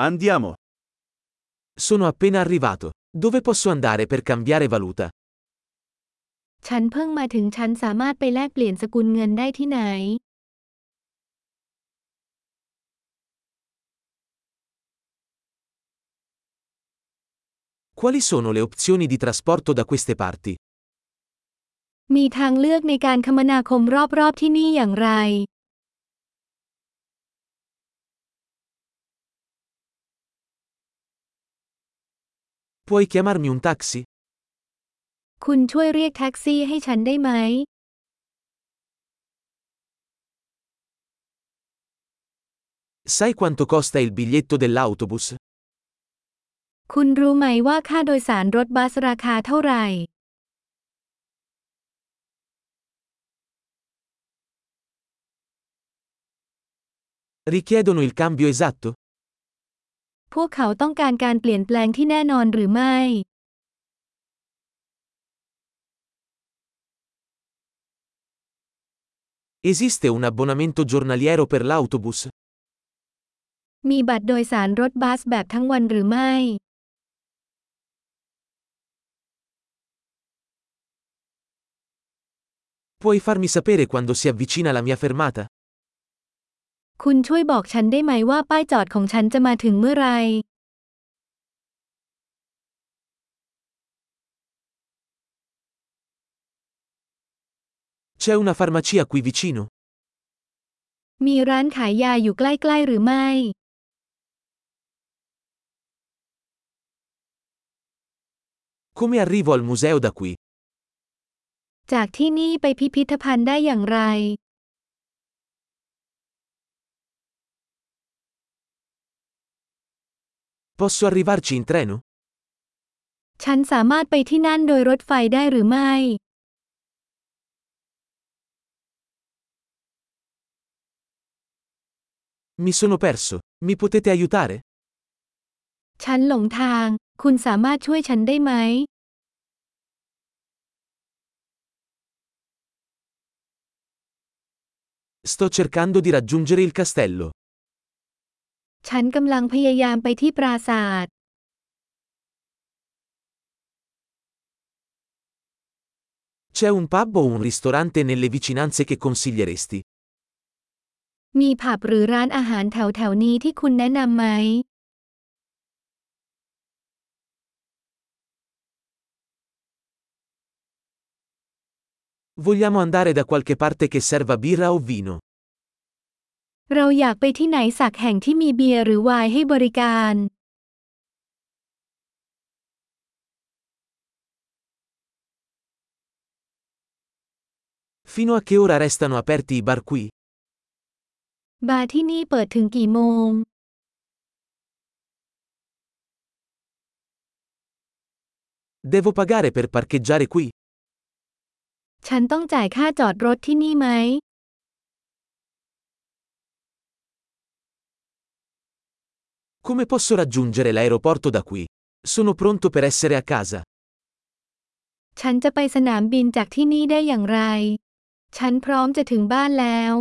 Andiamo. Sono appena arrivato. Dove posso andare per cambiare valuta? ฉันเพิ่งมาถึงฉันสามารถไปแลกเปลี่ยนสกุลเงินได้ที่ไหน Quali sono le opzioni di trasporto da queste parti? มีทางเลือกในการคมนาคมรอบๆที่นี่อย่างไร Puoi chiamarmi un taxi? คุณช่วยเรียกแท็กซี่ให้ฉันได้ไหม Sai quanto costa il biglietto dell'autobus? คุณรู้ไหมว่าค่าโดยสารรถบัสราคาเท่าไหร่ Richiedono il cambio esatto? พวกเขาต้องการการเปลี่ยนแปลงที่แน่นอนหรือไม่ Esiste un abbonamento giornaliero per l'autobus? มีบัตรโดยสารรถบัสแบบทั้งวันหรือไม่ Puoi farmi sapere quando si avvicina la mia fermata? คุณช่วยบอกฉันได้ไหมว่าป้ายจอดของฉันจะมาถึงเมื่อไหร C'è una farmacia qui vicino? มีร้านขายยาอยู่ใกล้ๆหรือไม่ Come arrivo al museo da qui? จากที่นี่ไปพิพิธภัณฑ์ได้อย่างไร Posso arrivarci in treno? ฉันสามารถไปที่นั่นโดยรถไฟได้หรือไม่ Mi sono perso. Mi potete aiutare? ฉันหลงทาง คุณสามารถช่วยฉันได้ไหม Sto cercando di raggiungere il castello. ฉันกำลังพยายามไปที่ปราสาท C'è un pub o un ristorante nelle vicinanze che consiglieresti? มีผับหรือร้านอาหารแถวๆนี้ที่คุณแนะนำไหม Vogliamo andare da qualche parte che serva birra o vino? เราอยากไปที่ไหนสักแห่งที่มีเบียร์หรือไวน์ให้บริการ Fino a che ora restano aperti i bar qui? บาร์ที่นี่เปิดถึงกี่โมง Devo pagare per parcheggiare qui? ฉันต้องจ่ายค่าจอดรถที่นี่ไหม Come posso raggiungere l'aeroporto da qui? Sono pronto per essere a casa. ฉันจะไปสนามบินจากที่นี่ได้อย่างไร ฉันพร้อมจะถึงบ้านแล้ว